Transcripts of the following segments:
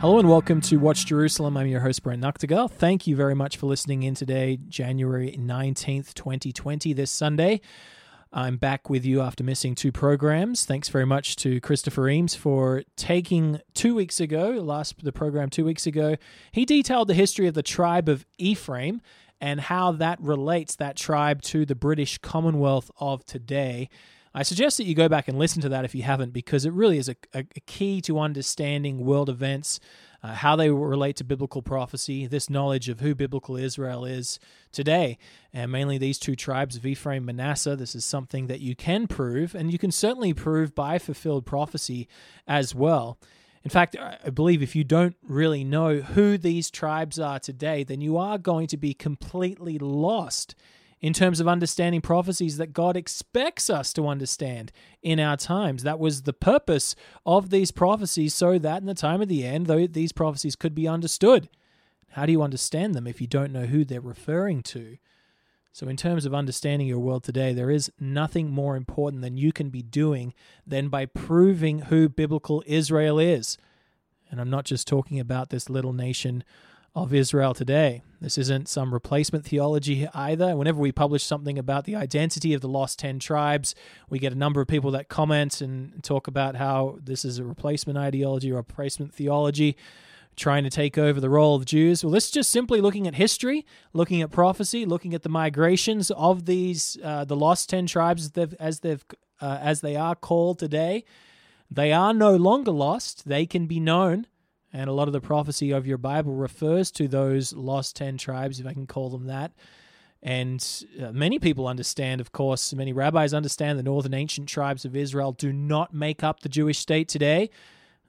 Hello and welcome to Watch Jerusalem. I'm your host, Brent Nagtegaal. Thank you very much for listening in today, January 19th, 2020, this Sunday. I'm back with you after missing two programs. Thanks very much to Christopher Eames for taking two weeks ago, last the program two weeks ago. He detailed the history of the tribe of Ephraim and how that relates, that tribe, to the British Commonwealth of today. I suggest that you go back and listen to that if you haven't, because it really is a, a key to understanding world events, uh, how they relate to biblical prophecy, this knowledge of who biblical Israel is today, and mainly these two tribes of Ephraim Manasseh. This is something that you can prove, and you can certainly prove by fulfilled prophecy as well. In fact, I believe if you don't really know who these tribes are today, then you are going to be completely lost in terms of understanding prophecies that God expects us to understand in our times. That was the purpose of these prophecies, so that in the time of the end, though these prophecies could be understood. How do you understand them if you don't know who they're referring to? So, in terms of understanding your world today, there is nothing more important than you can be doing than by proving who biblical Israel is. And I'm not just talking about this little nation of Israel today. This isn't some replacement theology either. Whenever we publish something about the identity of the lost 10 tribes, we get a number of people that comment and talk about how this is a replacement ideology or a replacement theology trying to take over the role of Jews. Well, this is just simply looking at history, looking at prophecy, looking at the migrations of these uh, the lost 10 tribes as they've, as they've uh, as they are called today. They are no longer lost. They can be known and a lot of the prophecy of your Bible refers to those lost 10 tribes, if I can call them that. And uh, many people understand, of course, many rabbis understand the northern ancient tribes of Israel do not make up the Jewish state today.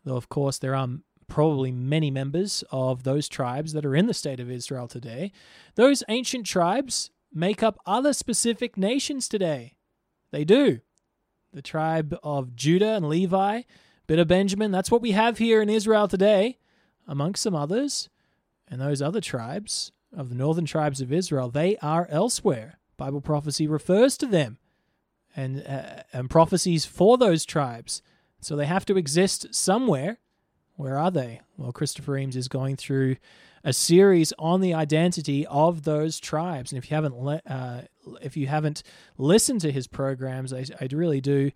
Though, of course, there are probably many members of those tribes that are in the state of Israel today. Those ancient tribes make up other specific nations today. They do. The tribe of Judah and Levi bit of Benjamin. That's what we have here in Israel today, amongst some others. And those other tribes of the northern tribes of Israel, they are elsewhere. Bible prophecy refers to them and, uh, and prophecies for those tribes. So they have to exist somewhere. Where are they? Well, Christopher Eames is going through a series on the identity of those tribes. And if you haven't le- uh, if you haven't listened to his programs, I, I really do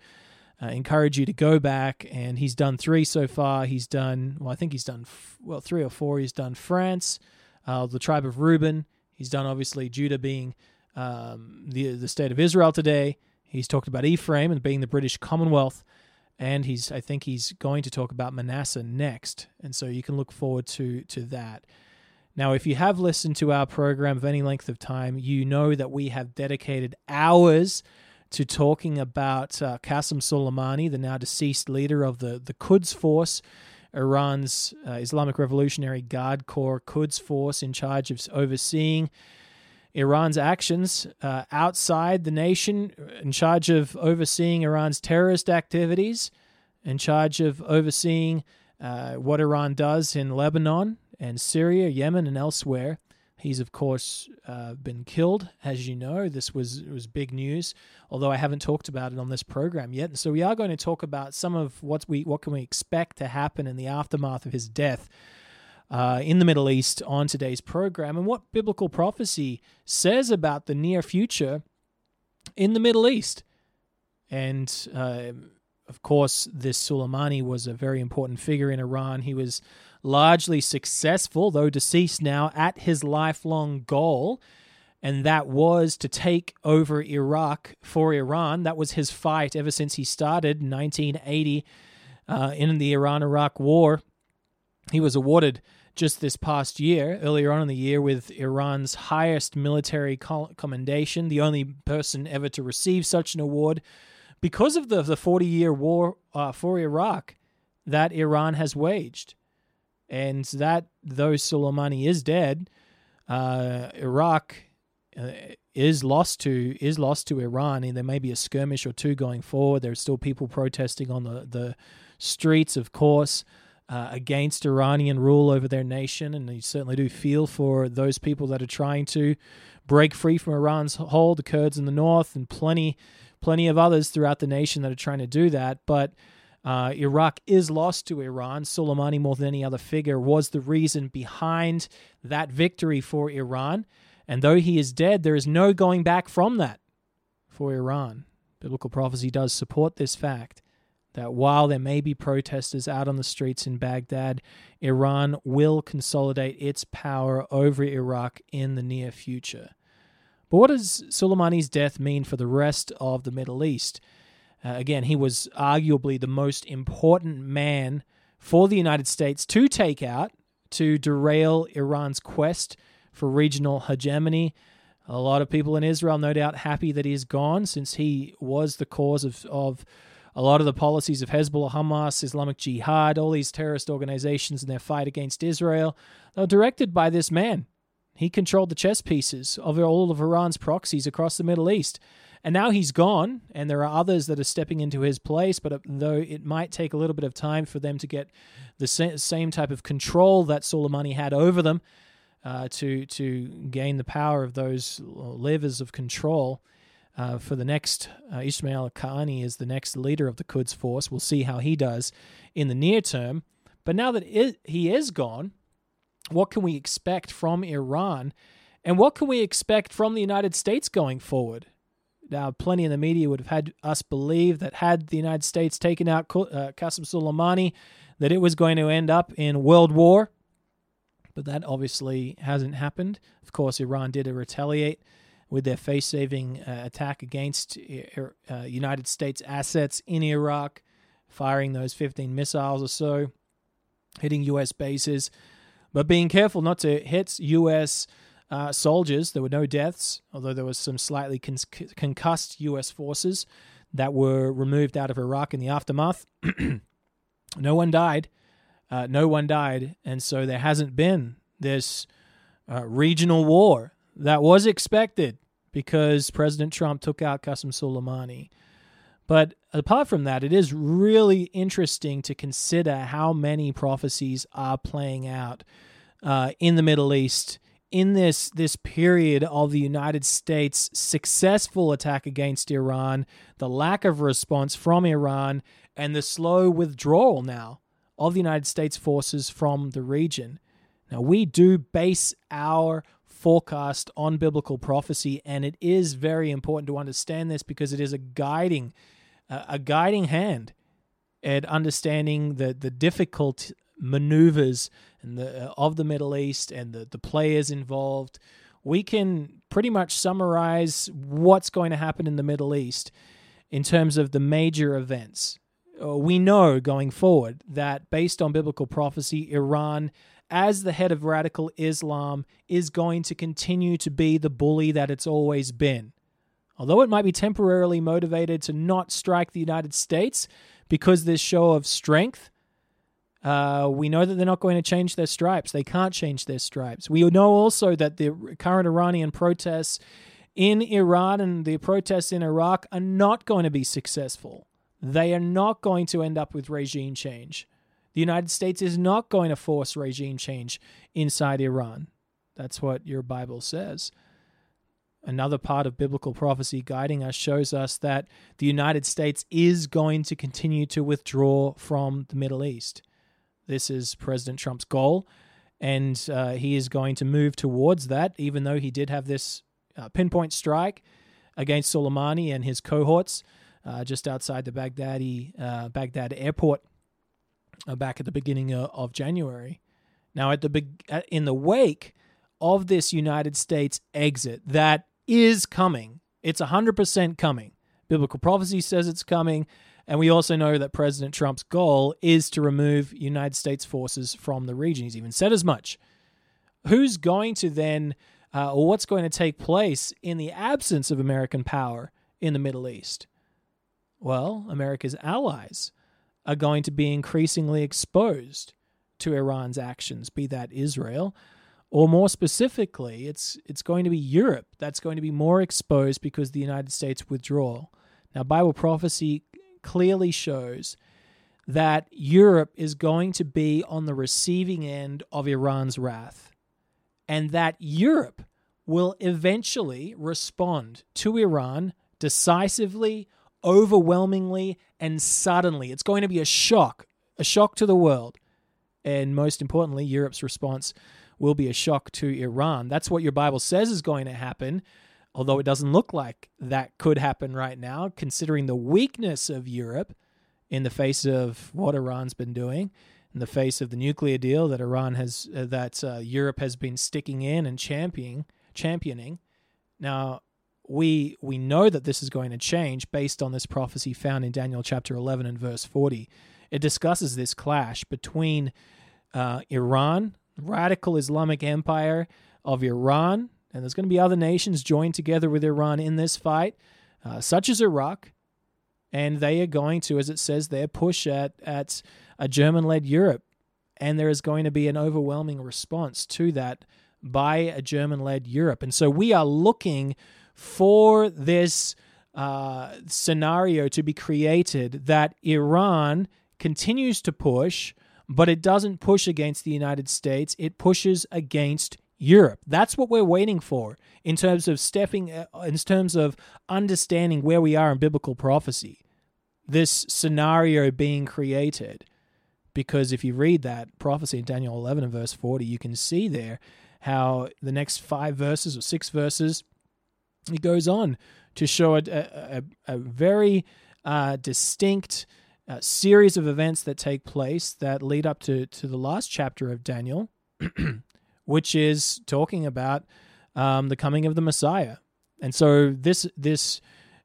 uh, encourage you to go back and he's done three so far. He's done well i think he's done f- well three or four. He's done france uh, the tribe of reuben. He's done obviously judah being um, the, the state of israel today. He's talked about ephraim and being the british commonwealth and he's i think he's going to talk about manasseh next and so you can look forward to to that. Now, if you have listened to our program of any length of time, you know that we have dedicated hours to talking about uh, Qasem Soleimani, the now deceased leader of the, the Quds Force, Iran's uh, Islamic Revolutionary Guard Corps Quds Force, in charge of overseeing Iran's actions uh, outside the nation, in charge of overseeing Iran's terrorist activities, in charge of overseeing uh, what Iran does in Lebanon and Syria, Yemen, and elsewhere. He's of course uh, been killed, as you know. This was was big news, although I haven't talked about it on this program yet. So we are going to talk about some of what we what can we expect to happen in the aftermath of his death. Uh, in the Middle East on today's program, and what biblical prophecy says about the near future in the Middle East. And uh, of course, this Soleimani was a very important figure in Iran. He was largely successful, though deceased now, at his lifelong goal, and that was to take over Iraq for Iran. That was his fight ever since he started in 1980 uh, in the Iran Iraq War. He was awarded just this past year, earlier on in the year, with Iran's highest military commendation, the only person ever to receive such an award because of the, the 40 year war uh, for Iraq that Iran has waged and that though Soleimani is dead, uh, Iraq uh, is lost to is lost to Iran, and there may be a skirmish or two going forward. There's still people protesting on the the streets, of course, uh, against Iranian rule over their nation, and you certainly do feel for those people that are trying to break free from Iran's hold, the Kurds in the north, and plenty plenty of others throughout the nation that are trying to do that, but. Uh, Iraq is lost to Iran. Soleimani, more than any other figure, was the reason behind that victory for Iran. And though he is dead, there is no going back from that for Iran. Biblical prophecy does support this fact that while there may be protesters out on the streets in Baghdad, Iran will consolidate its power over Iraq in the near future. But what does Soleimani's death mean for the rest of the Middle East? Uh, again, he was arguably the most important man for the United States to take out to derail Iran's quest for regional hegemony. A lot of people in Israel, no doubt, happy that he's gone since he was the cause of, of a lot of the policies of Hezbollah, Hamas, Islamic Jihad, all these terrorist organizations and their fight against Israel. They're directed by this man. He controlled the chess pieces of all of Iran's proxies across the Middle East. And now he's gone, and there are others that are stepping into his place. But uh, though it might take a little bit of time for them to get the same type of control that Soleimani had over them, uh, to to gain the power of those levers of control. Uh, for the next, uh, Ismail Qaani is the next leader of the Quds force. We'll see how he does in the near term. But now that it, he is gone, what can we expect from Iran? And what can we expect from the United States going forward? Now, plenty in the media would have had us believe that had the United States taken out uh, Qasem Soleimani, that it was going to end up in world war but that obviously hasn't happened. Of course, Iran did retaliate with their face saving uh, attack against uh, United States assets in Iraq, firing those 15 missiles or so, hitting U.S. bases, but being careful not to hit U.S. Uh, soldiers. There were no deaths, although there was some slightly con- concussed U.S. forces that were removed out of Iraq in the aftermath. no one died. Uh, no one died, and so there hasn't been this uh, regional war that was expected because President Trump took out Qasem Soleimani. But apart from that, it is really interesting to consider how many prophecies are playing out uh, in the Middle East in this this period of the United States' successful attack against Iran, the lack of response from Iran, and the slow withdrawal now of the United States forces from the region. Now, we do base our forecast on biblical prophecy, and it is very important to understand this because it is a guiding, uh, a guiding hand at understanding the the difficult maneuvers and the uh, of the Middle East and the the players involved. We can pretty much summarize what's going to happen in the Middle East in terms of the major events uh, we know going forward that based on biblical prophecy, Iran, as the head of radical Islam, is going to continue to be the bully that it's always been. Although it might be temporarily motivated to not strike the United States because this show of strength, uh, we know that they're not going to change their stripes. They can't change their stripes. We know also that the current Iranian protests in Iran and the protests in Iraq are not going to be successful. They are not going to end up with regime change. The United States is not going to force regime change inside Iran. That's what your Bible says. Another part of biblical prophecy guiding us shows us that the United States is going to continue to withdraw from the Middle East. This is President Trump's goal, and uh, he is going to move towards that, even though he did have this uh, pinpoint strike against Soleimani and his cohorts uh, just outside the Baghdadi uh, Baghdad airport uh, back at the beginning of, of January. Now, at the be- in the wake of this United States exit that is coming, it's hundred percent coming. Biblical prophecy says it's coming. And we also know that President Trump's goal is to remove United States forces from the region. He's even said as much. Who's going to then, uh, or what's going to take place in the absence of American power in the Middle East? Well, America's allies are going to be increasingly exposed to Iran's actions, be that Israel or more specifically, it's it's going to be Europe that's going to be more exposed because the United States withdrawal. Now, Bible prophecy clearly shows that Europe is going to be on the receiving end of Iran's wrath, and that Europe will eventually respond to Iran decisively, overwhelmingly, and suddenly. It's going to be a shock, a shock to the world. And most importantly, Europe's response will be a shock to Iran. That's what your Bible says is going to happen, although it doesn't look like that could happen right now, considering the weakness of Europe in the face of what Iran's been doing, in the face of the nuclear deal that Iran has, uh, that uh, Europe has been sticking in and championing. Championing. Now, we we know that this is going to change based on this prophecy found in Daniel chapter 11 and verse 40. It discusses this clash between uh, Iran, radical Islamic empire of Iran, and there's going to be other nations joined together with Iran in this fight, uh, such as Iraq, and they are going to, as it says there, push at at a German-led Europe, and there is going to be an overwhelming response to that by a German-led Europe, and so we are looking for this uh, scenario to be created that Iran continues to push but it doesn't push against the United States. It pushes against Europe. That's what we're waiting for in terms of stepping, uh, in terms of understanding where we are in biblical prophecy. This scenario being created. Because if you read that prophecy in Daniel 11 and verse 40, you can see there how the next five verses or six verses, it goes on to show a, a, a very uh, distinct uh, series of events that take place that lead up to, to the last chapter of Daniel, which is talking about um, the coming of the Messiah. And so this this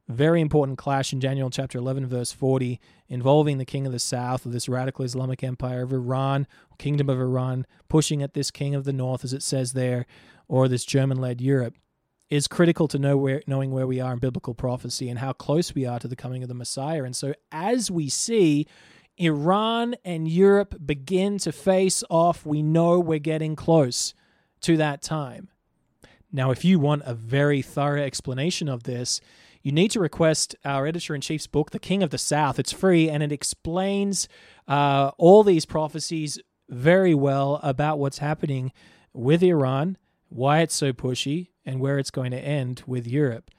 very important clash in Daniel chapter 11 verse 40 involving the king of the south of this radical Islamic empire of Iran, kingdom of Iran, pushing at this king of the north as it says there, or this German-led Europe is critical to know where knowing where we are in biblical prophecy and how close we are to the coming of the Messiah. And so as we see Iran and Europe begin to face off, we know we're getting close to that time. Now, if you want a very thorough explanation of this, you need to request our editor in chief's book, The King of the South. It's free and it explains uh, all these prophecies very well about what's happening with Iran, why it's so pushy, and where it's going to end with Europe.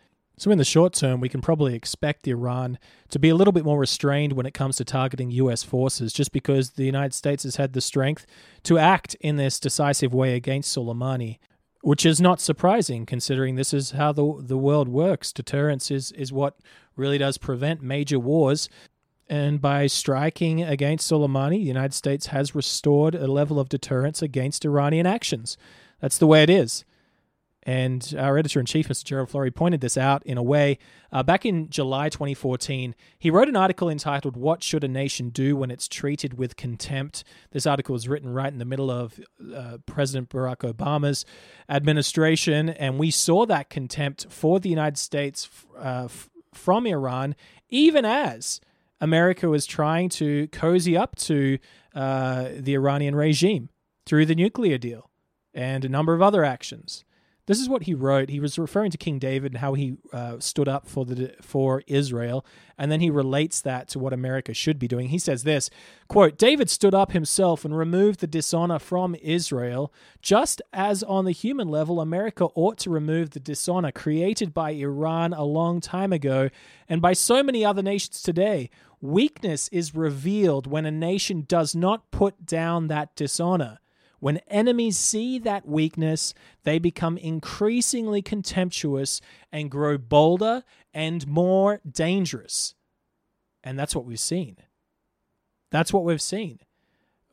So, in the short term, we can probably expect Iran to be a little bit more restrained when it comes to targeting US forces, just because the United States has had the strength to act in this decisive way against Soleimani, which is not surprising considering this is how the, the world works. Deterrence is, is what really does prevent major wars. And by striking against Soleimani, the United States has restored a level of deterrence against Iranian actions. That's the way it is. And our editor in chief, Mr. Gerald Flurry, pointed this out in a way. Uh, back in July 2014, he wrote an article entitled, What Should a Nation Do When It's Treated with Contempt? This article was written right in the middle of uh, President Barack Obama's administration, and we saw that contempt for the United States uh, f- from Iran, even as America was trying to cozy up to uh, the Iranian regime through the nuclear deal and a number of other actions. This is what he wrote. He was referring to King David and how he uh, stood up for the for Israel, and then he relates that to what America should be doing. He says this quote: David stood up himself and removed the dishonor from Israel, just as on the human level, America ought to remove the dishonor created by Iran a long time ago, and by so many other nations today. Weakness is revealed when a nation does not put down that dishonor. When enemies see that weakness, they become increasingly contemptuous and grow bolder and more dangerous. And that's what we've seen. That's what we've seen.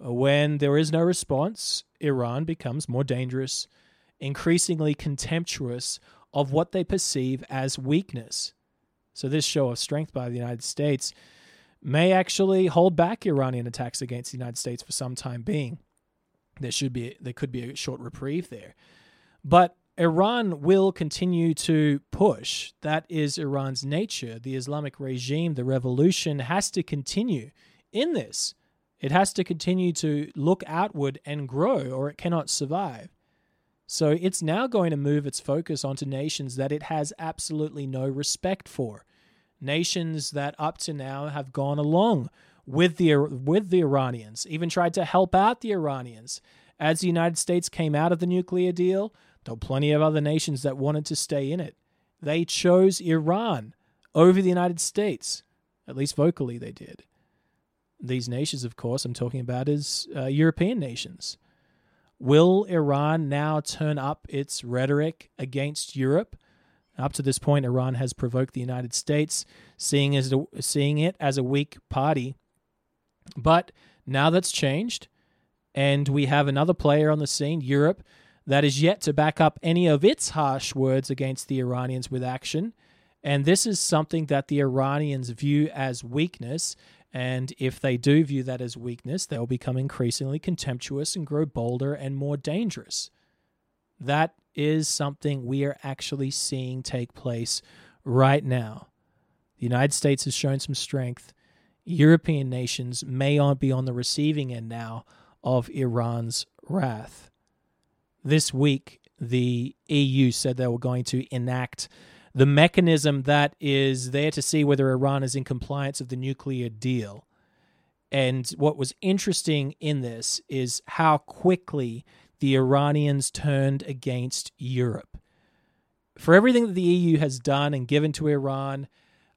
When there is no response, Iran becomes more dangerous, increasingly contemptuous of what they perceive as weakness. So, this show of strength by the United States may actually hold back Iranian attacks against the United States for some time being there should be there could be a short reprieve there. But Iran will continue to push. That is Iran's nature. The Islamic regime, the revolution has to continue in this. It has to continue to look outward and grow, or it cannot survive. So it's now going to move its focus onto nations that it has absolutely no respect for. Nations that up to now have gone along with the with the Iranians, even tried to help out the Iranians. As the United States came out of the nuclear deal, there were plenty of other nations that wanted to stay in it. They chose Iran over the United States. At least vocally, they did. These nations, of course, I'm talking about is uh, European nations. Will Iran now turn up its rhetoric against Europe? Up to this point, Iran has provoked the United States, seeing as seeing it as a weak party. But now that's changed, and we have another player on the scene, Europe, that is yet to back up any of its harsh words against the Iranians with action. And this is something that the Iranians view as weakness. And if they do view that as weakness, they'll become increasingly contemptuous and grow bolder and more dangerous. That is something we are actually seeing take place right now. The United States has shown some strength. European nations may be on the receiving end now of Iran's wrath. This week, the EU said they were going to enact the mechanism that is there to see whether Iran is in compliance of the nuclear deal. And what was interesting in this is how quickly the Iranians turned against Europe. For everything that the EU has done and given to Iran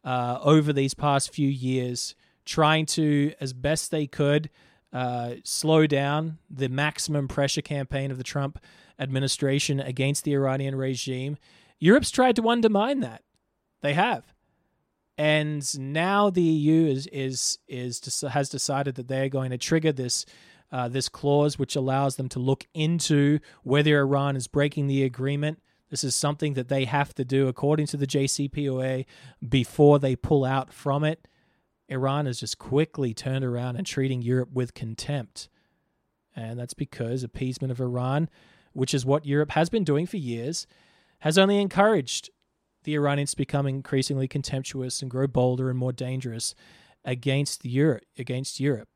uh, over these past few years, trying to, as best they could, uh, slow down the maximum pressure campaign of the Trump administration against the Iranian regime, Europe's tried to undermine that. They have. And now the EU is is is has decided that they're going to trigger this uh, this clause, which allows them to look into whether Iran is breaking the agreement. This is something that they have to do according to the JCPOA before they pull out from it. Iran has just quickly turned around and treating Europe with contempt. And that's because appeasement of Iran, which is what Europe has been doing for years, has only encouraged the Iranians to become increasingly contemptuous and grow bolder and more dangerous against Europe against Europe.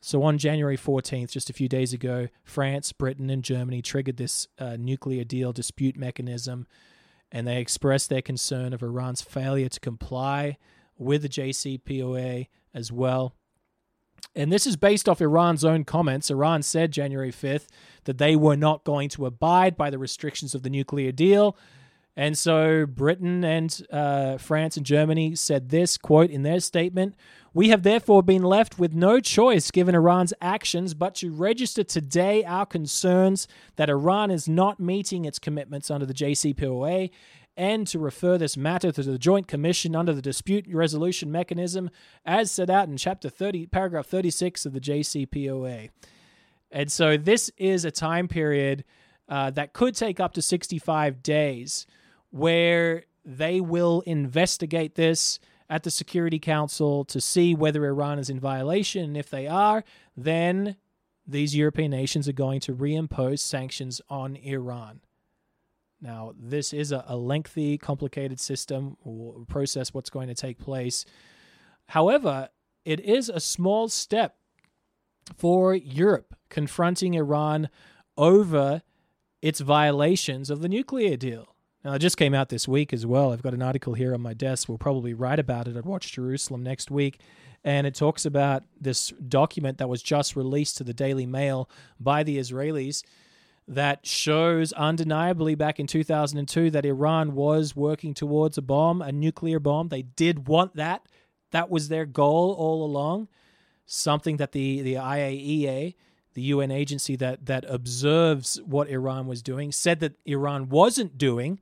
So on January 14th, just a few days ago, France, Britain, and Germany triggered this uh, nuclear deal dispute mechanism, and they expressed their concern of Iran's failure to comply with the JCPOA as well. And this is based off Iran's own comments. Iran said January 5th that they were not going to abide by the restrictions of the nuclear deal. And so Britain and uh, France and Germany said this quote in their statement we have therefore been left with no choice, given Iran's actions, but to register today our concerns that Iran is not meeting its commitments under the JCPOA and to refer this matter to the Joint Commission under the Dispute Resolution Mechanism as set out in Chapter 30, Paragraph 36 of the JCPOA. And so this is a time period uh, that could take up to 65 days where they will investigate this at the Security Council to see whether Iran is in violation. And if they are, then these European nations are going to reimpose sanctions on Iran. Now, this is a, a lengthy, complicated system or process, what's going to take place. However, it is a small step for Europe confronting Iran over its violations of the nuclear deal. Now, it just came out this week as well. I've got an article here on my desk. We'll probably write about it at Watch Jerusalem next week. And it talks about this document that was just released to the Daily Mail by the Israelis that shows undeniably back in 2002 that Iran was working towards a bomb, a nuclear bomb. They did want that. That was their goal all along. Something that the, the IAEA, the UN agency that, that observes what Iran was doing, said that Iran wasn't doing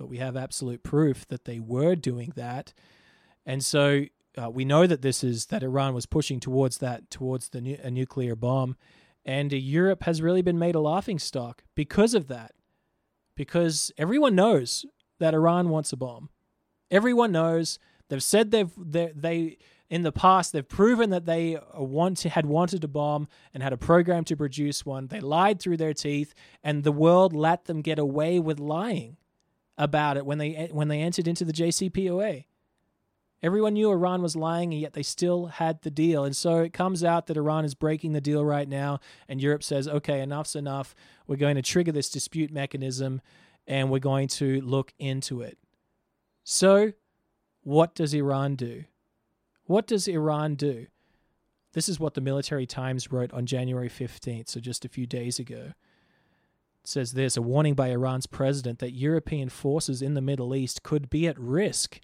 but we have absolute proof that they were doing that. And so uh, we know that this is that Iran was pushing towards that, towards the nu- a nuclear bomb. And Europe has really been made a laughing stock because of that. Because everyone knows that Iran wants a bomb. Everyone knows. They've said they've they, they in the past they've proven that they want to, had wanted a bomb and had a program to produce one. They lied through their teeth, and the world let them get away with lying about it when they when they entered into the JCPOA. Everyone knew Iran was lying, and yet they still had the deal. And so it comes out that Iran is breaking the deal right now, and Europe says, okay, enough's enough. We're going to trigger this dispute mechanism, and we're going to look into it. So, what does Iran do? What does Iran do? This is what the Military Times wrote on January 15th, so just a few days ago. It says this a warning by Iran's president that European forces in the Middle East could be at risk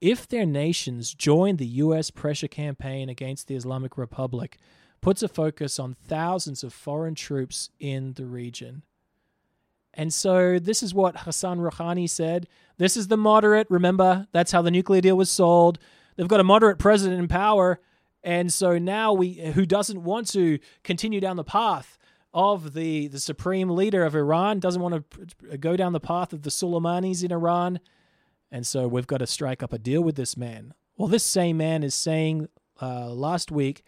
if their nations join the U.S. pressure campaign against the Islamic Republic, puts a focus on thousands of foreign troops in the region. And so this is what Hassan Rouhani said. This is the moderate. Remember, that's how the nuclear deal was sold. They've got a moderate president in power. And so now we who doesn't want to continue down the path of the the supreme leader of Iran, doesn't want to go down the path of the Soleimanis in Iran. And so we've got to strike up a deal with this man. Well, this same man is saying uh, last week,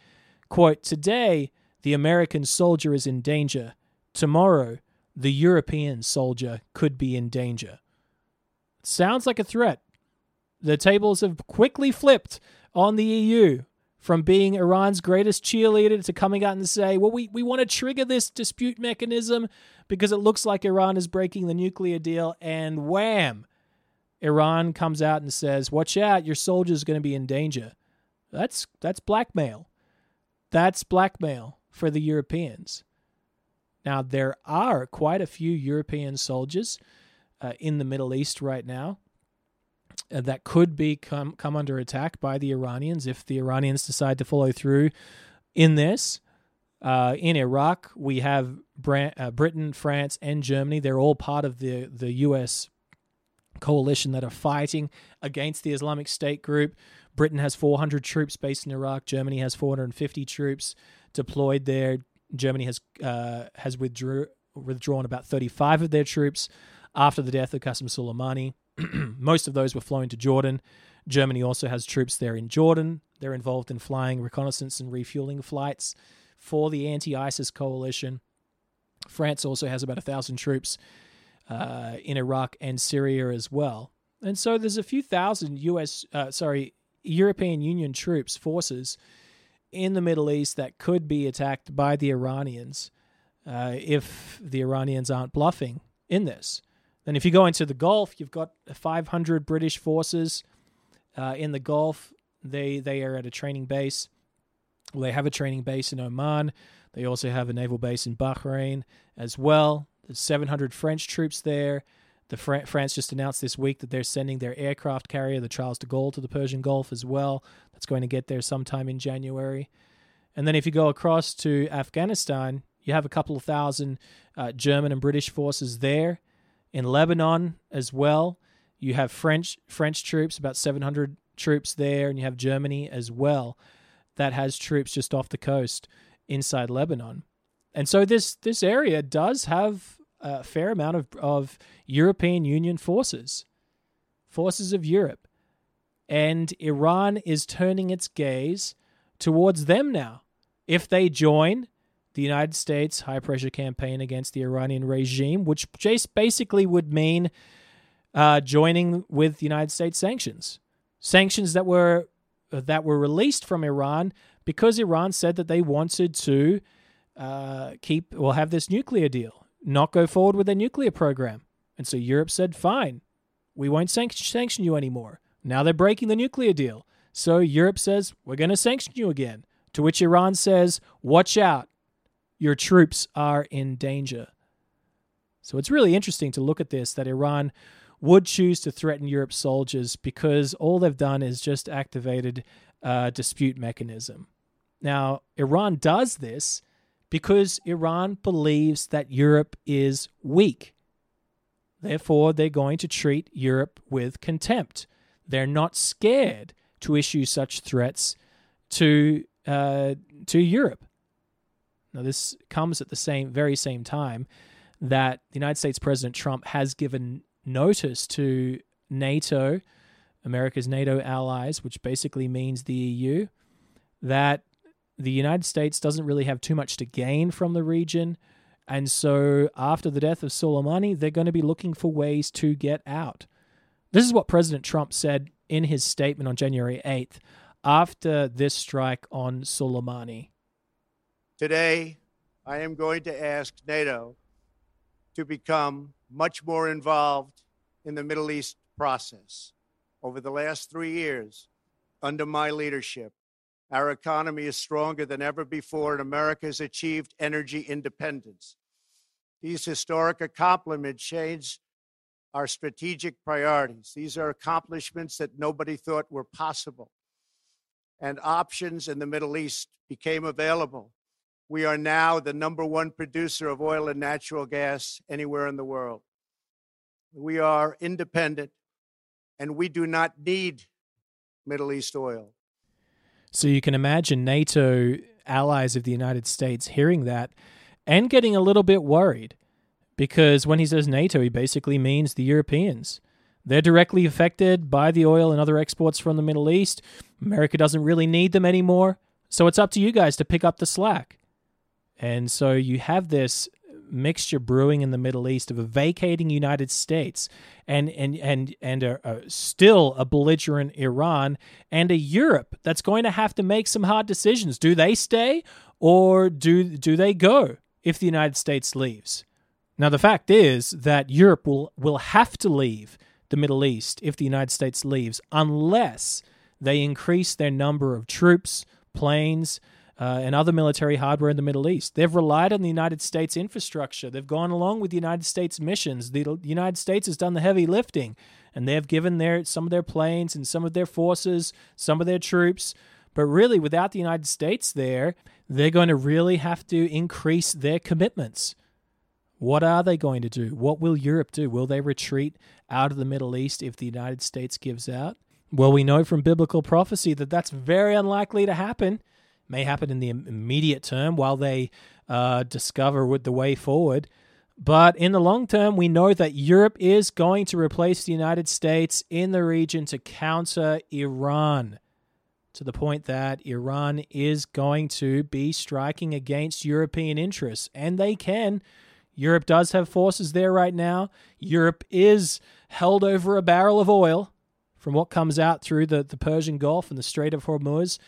quote, today the American soldier is in danger. Tomorrow the European soldier could be in danger. Sounds like a threat. The tables have quickly flipped on the EU from being Iran's greatest cheerleader to coming out and say, well, we, we want to trigger this dispute mechanism because it looks like Iran is breaking the nuclear deal, and wham, Iran comes out and says, "Watch out, your soldiers going to be in danger." That's that's blackmail. That's blackmail for the Europeans. Now there are quite a few European soldiers uh, in the Middle East right now uh, that could be come come under attack by the Iranians if the Iranians decide to follow through in this. Uh, in Iraq, we have uh, Britain, France, and Germany. They're all part of the the U.S coalition that are fighting against the Islamic State group. Britain has 400 troops based in Iraq. Germany has 450 troops deployed there. Germany has uh, has withdrew, withdrawn about 35 of their troops after the death of Qasem Soleimani. Most of those were flown to Jordan. Germany also has troops there in Jordan. They're involved in flying reconnaissance and refueling flights for the anti ISIS coalition. France also has about a thousand troops uh, in Iraq and Syria as well. And so there's a few thousand U.S. Uh, sorry European Union troops forces in the Middle East that could be attacked by the Iranians uh, if the Iranians aren't bluffing in this. Then, if you go into the Gulf, you've got 500 British forces uh, in the Gulf. They they are at a training base. Well, they have a training base in Oman. They also have a naval base in Bahrain as well. There's 700 French troops there. The Fr- France just announced this week that they're sending their aircraft carrier, the Charles de Gaulle, to the Persian Gulf as well. That's going to get there sometime in January. And then if you go across to Afghanistan, you have a couple of thousand uh, German and British forces there. In Lebanon as well, you have French French troops, about 700 troops there, and you have Germany as well that has troops just off the coast inside Lebanon. And so this this area does have a fair amount of, of European Union forces, forces of Europe. And Iran is turning its gaze towards them now. If they join the United States high pressure campaign against the Iranian regime, which basically would mean uh, joining with the United States sanctions, sanctions that were that were released from Iran because Iran said that they wanted to uh, keep will have this nuclear deal, not go forward with their nuclear program. And so Europe said, fine, we won't sanction you anymore. Now they're breaking the nuclear deal. So Europe says, we're going to sanction you again. To which Iran says, watch out, your troops are in danger. So it's really interesting to look at this that Iran would choose to threaten Europe's soldiers because all they've done is just activated a dispute mechanism. Now, Iran does this because Iran believes that Europe is weak. Therefore, they're going to treat Europe with contempt. They're not scared to issue such threats to uh, to Europe. Now, this comes at the same very same time that the United States President Trump has given notice to NATO, America's NATO allies, which basically means the EU, that the United States doesn't really have too much to gain from the region. And so, after the death of Soleimani, they're going to be looking for ways to get out. This is what President Trump said in his statement on January 8th after this strike on Soleimani. Today, I am going to ask NATO to become much more involved in the Middle East process. Over the last three years, under my leadership, our economy is stronger than ever before, and America has achieved energy independence. These historic accomplishments change our strategic priorities. These are accomplishments that nobody thought were possible. And options in the Middle East became available. We are now the number one producer of oil and natural gas anywhere in the world. We are independent and we do not need Middle East oil. So you can imagine NATO allies of the United States hearing that and getting a little bit worried because when he says NATO, he basically means the Europeans. They're directly affected by the oil and other exports from the Middle East. America doesn't really need them anymore. So it's up to you guys to pick up the slack. And so you have this mixture brewing in the Middle East of a vacating United States and and and and a, a, still a belligerent Iran and a Europe that's going to have to make some hard decisions. Do they stay or do do they go if the United States leaves? Now the fact is that Europe will will have to leave the Middle East if the United States leaves unless they increase their number of troops, planes, uh, and other military hardware in the Middle East. They've relied on the United States infrastructure. They've gone along with the United States missions. The United States has done the heavy lifting, and they have given their some of their planes and some of their forces, some of their troops. But really, without the United States there, they're going to really have to increase their commitments. What are they going to do? What will Europe do? Will they retreat out of the Middle East if the United States gives out? Well, we know from biblical prophecy that that's very unlikely to happen may happen in the immediate term while they uh, discover with the way forward. But in the long term, we know that Europe is going to replace the United States in the region to counter Iran, to the point that Iran is going to be striking against European interests. And they can. Europe does have forces there right now. Europe is held over a barrel of oil from what comes out through the, the Persian Gulf and the Strait of Hormuz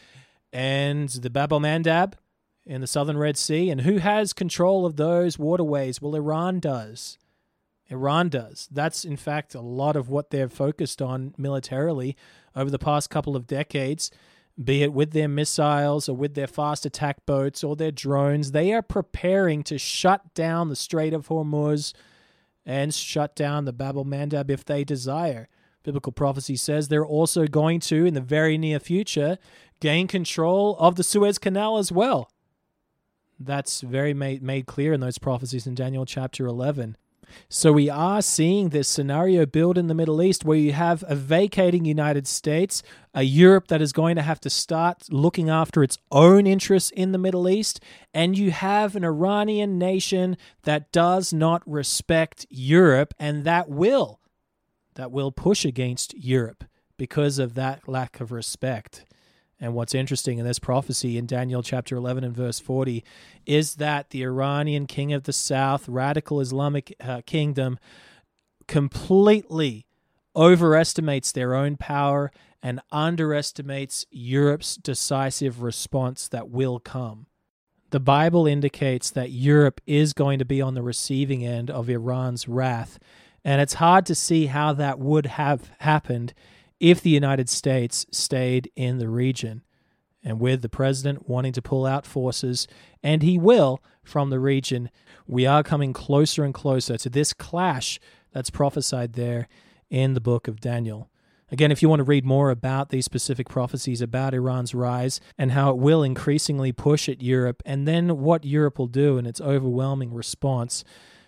and the Bab el Mandab in the southern Red Sea. And who has control of those waterways? Well, Iran does. Iran does. That's, in fact, a lot of what they're focused on militarily over the past couple of decades, be it with their missiles or with their fast attack boats or their drones. They are preparing to shut down the Strait of Hormuz and shut down the Bab el Mandab if they desire. Biblical prophecy says they're also going to, in the very near future, gain control of the Suez Canal as well. That's very made, made clear in those prophecies in Daniel chapter 11. So we are seeing this scenario build in the Middle East where you have a vacating United States, a Europe that is going to have to start looking after its own interests in the Middle East, and you have an Iranian nation that does not respect Europe and that will that will push against Europe because of that lack of respect. And what's interesting in this prophecy in Daniel chapter 11 and verse 40 is that the Iranian king of the south, radical Islamic uh, kingdom, completely overestimates their own power and underestimates Europe's decisive response that will come. The Bible indicates that Europe is going to be on the receiving end of Iran's wrath and it's hard to see how that would have happened if the United States stayed in the region. And with the president wanting to pull out forces, and he will from the region, we are coming closer and closer to this clash that's prophesied there in the book of Daniel. Again, if you want to read more about these specific prophecies about Iran's rise and how it will increasingly push at Europe, and then what Europe will do in its overwhelming response,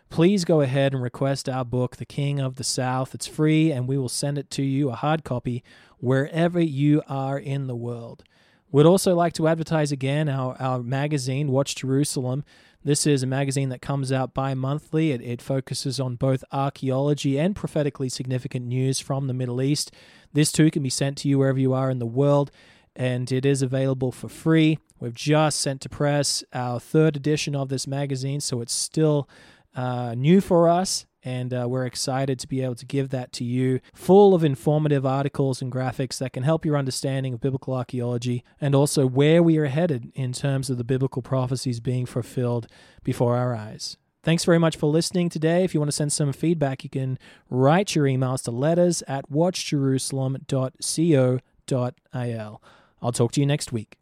please go ahead and request our book, The King of the South. It's free, and we will send it to you, a hard copy, wherever you are in the world. We'd also like to advertise again our, our magazine, Watch Jerusalem. This is a magazine that comes out bi monthly. It, it focuses on both archaeology and prophetically significant news from the Middle East. This too can be sent to you wherever you are in the world, and it is available for free. We've just sent to press our third edition of this magazine, so it's still uh, new for us, and uh, we're excited to be able to give that to you, full of informative articles and graphics that can help your understanding of biblical archaeology and also where we are headed in terms of the biblical prophecies being fulfilled before our eyes. Thanks very much for listening today. If you want to send some feedback, you can write your emails to letters at watchjerusalem.co.il. I'll talk to you next week.